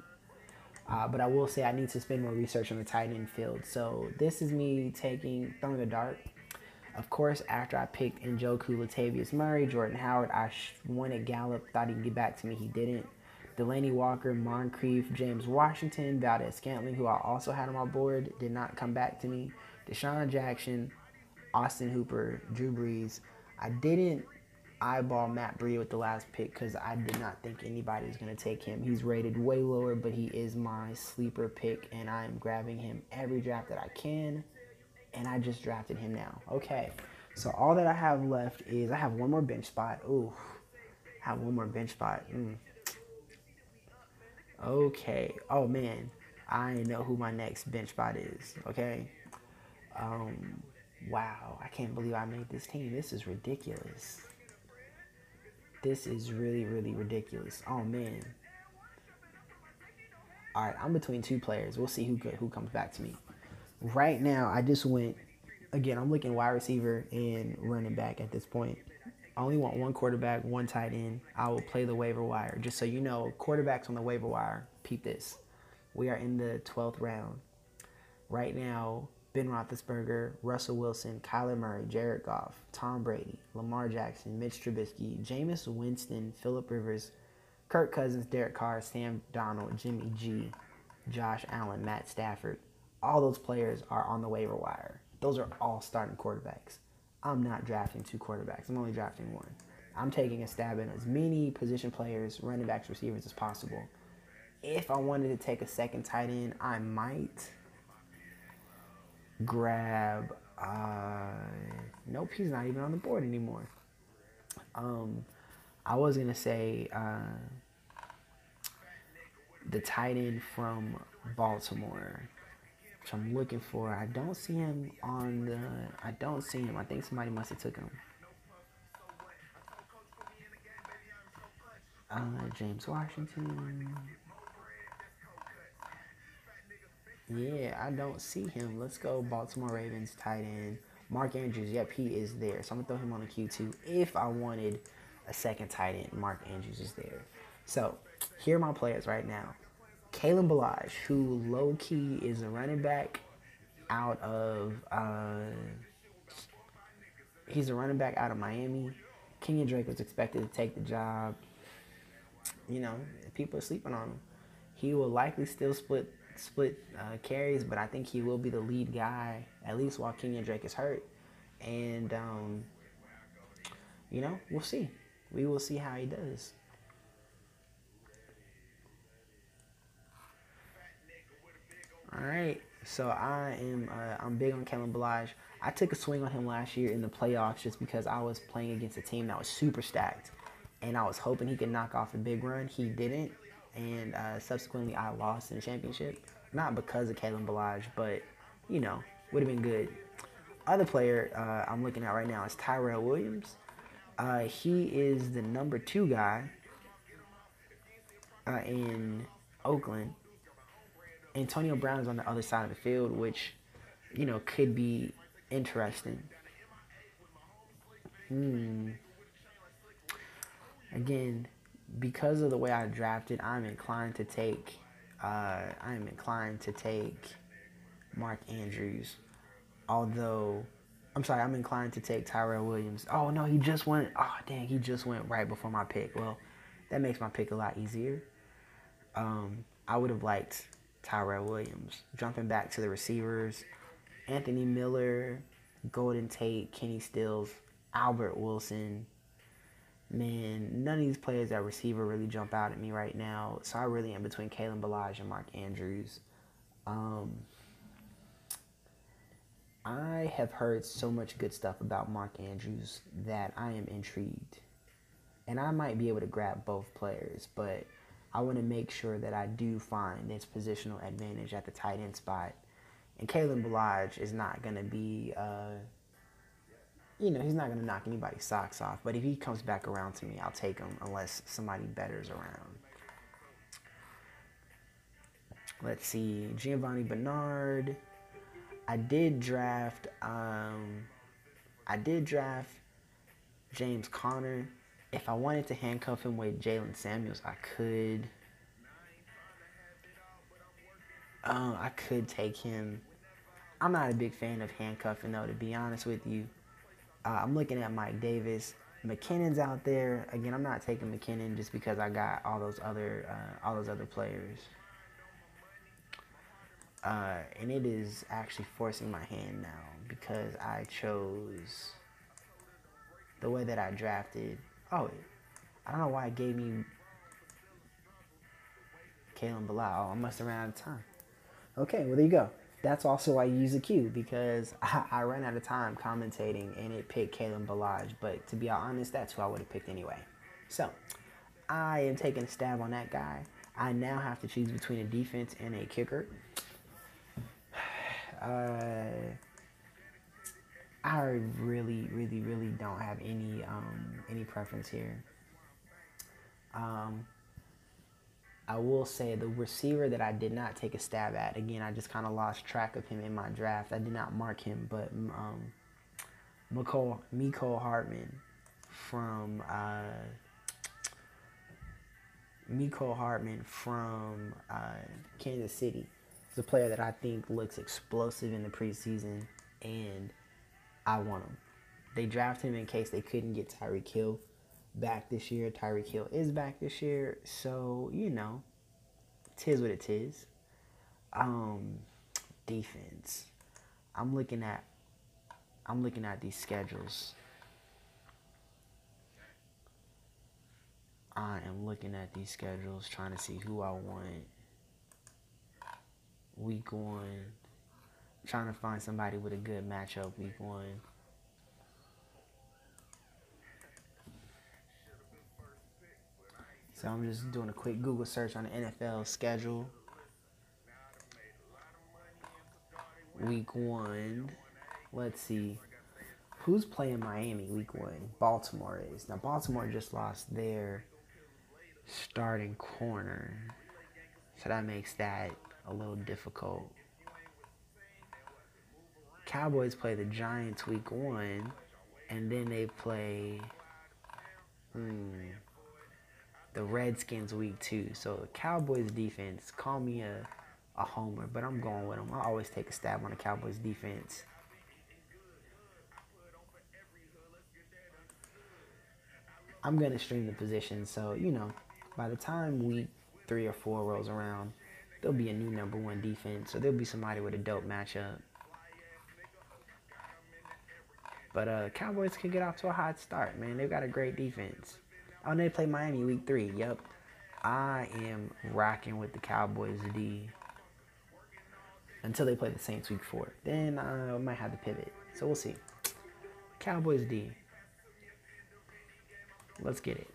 Uh, but I will say I need to spend more research on the tight end field. So this is me taking throwing a dart. Of course, after I picked Njoku, Latavius Murray, Jordan Howard, I wanted Gallup. Thought he'd get back to me. He didn't. Delanie Walker, Moncrief, James Washington, Valdes Scantling, who I also had on my board, did not come back to me. DeSean Jackson, Austin Hooper, Drew Brees. I didn't eyeball Matt Breida with the last pick because I did not think anybody was going to take him. He's rated way lower, but he is my sleeper pick, and I am grabbing him every draft that I can. And I just drafted him now. Okay, so all that I have left is I have one more bench spot. Ooh, I have one more bench spot. Mm. Okay. Oh man, I know who my next bench spot is. Okay. Um. Wow, I can't believe I made this team. This is ridiculous. This is really, really ridiculous. Oh man. All right, I'm between two players. We'll see who who comes back to me. Right now, I just went. Again, I'm looking wide receiver and running back at this point. I only want one quarterback, one tight end. I will play the waiver wire. Just so you know, quarterbacks on the waiver wire. Peep this. We are in the 12th round. Right now, Ben Roethlisberger, Russell Wilson, Kyler Murray, Jared Goff, Tom Brady, Lamar Jackson, Mitch Trubisky, Jameis Winston, Philip Rivers, Kirk Cousins, Derek Carr, Sam Darnold, Jimmy G, Josh Allen, Matt Stafford. All those players are on the waiver wire. Those are all starting quarterbacks. I'm not drafting two quarterbacks. I'm only drafting one. I'm taking a stab at as many position players, running backs, receivers as possible. If I wanted to take a second tight end, I might grab. Uh, nope, he's not even on the board anymore. Um, I was gonna say uh, the tight end from Baltimore, which I'm looking for. I don't see him on the. I don't see him. I think somebody must have took him. Uh, James Washington. Yeah, I don't see him. Let's go Baltimore Ravens tight end. Mark Andrews, yep, he is there. So I'm going to throw him on the Q2 if I wanted a second tight end. Mark Andrews is there. So here are my players right now. Kalen Ballage, who low key is a running back out of, uh, he's a running back out of Miami. Kenyan Drake was expected to take the job. You know, people are sleeping on him. He will likely still split split uh, carries, but I think he will be the lead guy at least while Kenyan Drake is hurt. And um, you know, we'll see. We will see how he does. All right. So I am uh, I'm big on Kalen Ballage. I took a swing on him last year in the playoffs just because I was playing against a team that was super stacked, and I was hoping he could knock off a big run. He didn't, and uh, subsequently I lost in the championship. Not because of Kalen Ballage, but you know would have been good. Other player uh, I'm looking at right now is Tyrell Williams. Uh, he is the number two guy uh, in Oakland Antonio Brown is on the other side of the field, which, you know, could be interesting. Hmm. Again, because of the way I drafted, I'm inclined to take. Uh, I'm inclined to take Mark Andrews, although. I'm sorry, I'm inclined to take Tyrell Williams. Oh no, he just went. Oh dang, he just went right before my pick. Well, that makes my pick a lot easier. Um, I would have liked Tyrell Williams. Jumping back to the receivers, Anthony Miller, Golden Tate, Kenny Stills, Albert Wilson. Man, none of these players at receiver really jump out at me right now. So I really am between Kalen Ballage and Mark Andrews. Um, I have heard so much good stuff about Mark Andrews that I am intrigued. And I might be able to grab both players, but I want to make sure that I do find this positional advantage at the tight end spot. And Kalen Ballage is not going to be, uh, you know, he's not going to knock anybody's socks off. But if he comes back around to me, I'll take him unless somebody better's around. Let's see, Giovani Bernard. I did draft. Um, I did draft James Conner if I wanted to handcuff him with Jaylen Samuels, I could. Um, I could take him. I'm not a big fan of handcuffing though, to be honest with you. Uh, I'm looking at Mike Davis. McKinnon's out there. Again, I'm not taking McKinnon just because I got all those other uh, all those other players. Uh, and it is actually forcing my hand now because I chose the way that I drafted Oh, I don't know why it gave me Kalen Bilal. I must have ran out of time. Okay, well, there you go. That's also why you use a queue because I, I ran out of time commentating and it picked Kalen Ballage. But to be honest, that's who I would have picked anyway. So I am taking a stab on that guy. I now have to choose between a defense and a kicker. Uh, I really, really, really don't have any um, any preference here. Um, I will say the receiver that I did not take a stab at. Again, I just kind of lost track of him in my draft. I did not mark him, but um, Mecole, Mecole Hardman from uh, Mecole Hardman from uh, Kansas City. He's a player that I think looks explosive in the preseason and I want him. They draft him in case they couldn't get Tyreek Hill back this year. Tyreek Hill is back this year, so you know, tis what it is. Um, defense. I'm looking at. I'm looking at these schedules. I am looking at these schedules, trying to see who I want. Week one trying to find somebody with a good matchup week one. So I'm just doing a quick Google search on the NFL schedule. Week one. Let's see. Who's playing Miami week one? Baltimore is. Now, Baltimore just lost their starting corner. So that makes that a little difficult. Cowboys play the Giants week one, and then they play hmm, the Redskins week two. So the Cowboys defense, call me a, a homer, but I'm going with them. I always take a stab on the Cowboys defense. I'm gonna stream the position, so you know, by the time week three or four rolls around, there'll be a new number one defense, So there'll be somebody with a dope matchup. But uh, Cowboys can get off to a hot start, man. They've got a great defense. Oh, they play Miami week three. Yep. I am rocking with the Cowboys D until they play the Saints week four. Then I might have to pivot. So we'll see. Cowboys D. Let's get it.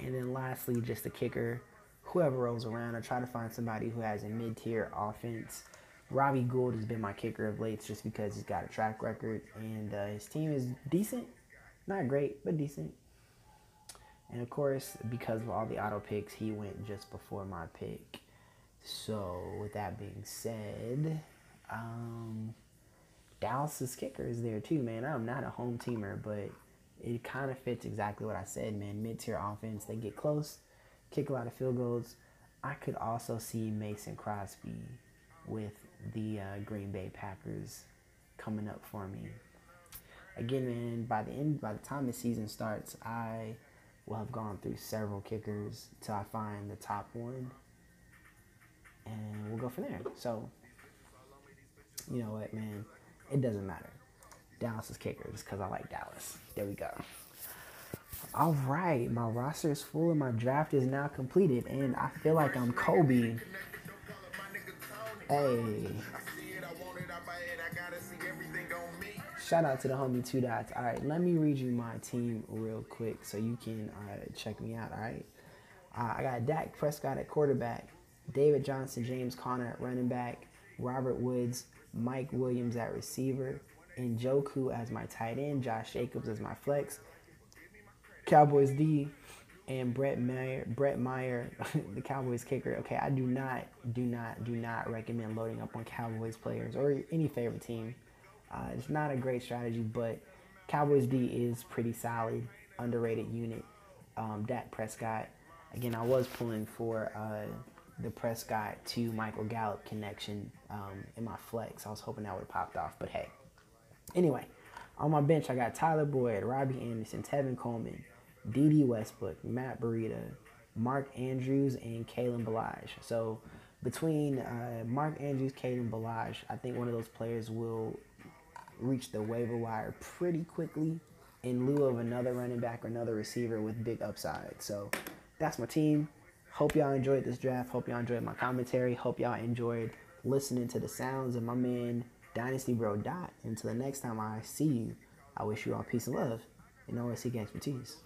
And then lastly, just the kicker. Whoever rolls around, I try to find somebody who has a mid tier offense. Robbie Gould has been my kicker of late just because he's got a track record and uh, his team is decent. Not great, but decent. And of course, because of all the auto picks, he went just before my pick. So, with that being said, um, Dallas's kicker is there too, man. I'm not a home teamer, but it kind of fits exactly what I said, man. Mid tier offense, they get close, kick a lot of field goals. I could also see Mason Crosby with the uh, Green Bay Packers coming up for me. Again, man, by the end, by the time the season starts, I will have gone through several kickers till I find the top one, and we'll go from there. So, you know what, man, it doesn't matter. Dallas is kickers because I like Dallas. There we go. All right, my roster is full and my draft is now completed, and I feel like I'm Kobe. Hey. Shout out to the homie Two Dots. All right, let me read you my team real quick so you can uh, check me out. All right. Uh, I got Dak Prescott at quarterback, David Johnson, James Conner at running back, Robert Woods, Mike Williams at receiver, and Njoku as my tight end, Josh Jacobs as my flex, Cowboys D, and Brett Meyer, Brett Maher, the Cowboys kicker. Okay, I do not, do not, do not recommend loading up on Cowboys players or any favorite team. Uh, it's not a great strategy, but Cowboys D is pretty solid, underrated unit. Um, Dak Prescott. Again, I was pulling for uh, the Prescott to Michael Gallup connection um, in my flex. I was hoping that would have popped off, but hey. Anyway, on my bench, I got Tyler Boyd, Robbie Anderson, Tevin Coleman, Dede Westbrook, Matt Breida, Mark Andrews, and Kalen Ballage. So between uh, Mark Andrews, Kalen Ballage, I think one of those players will reach the waiver wire pretty quickly in lieu of another running back or another receiver with big upside. So that's my team. Hope y'all enjoyed this draft. Hope y'all enjoyed my commentary. Hope y'all enjoyed listening to the sounds of my man Dynasty Bro Dot. Until the next time I see you, I wish you all peace and love and always seek expertise.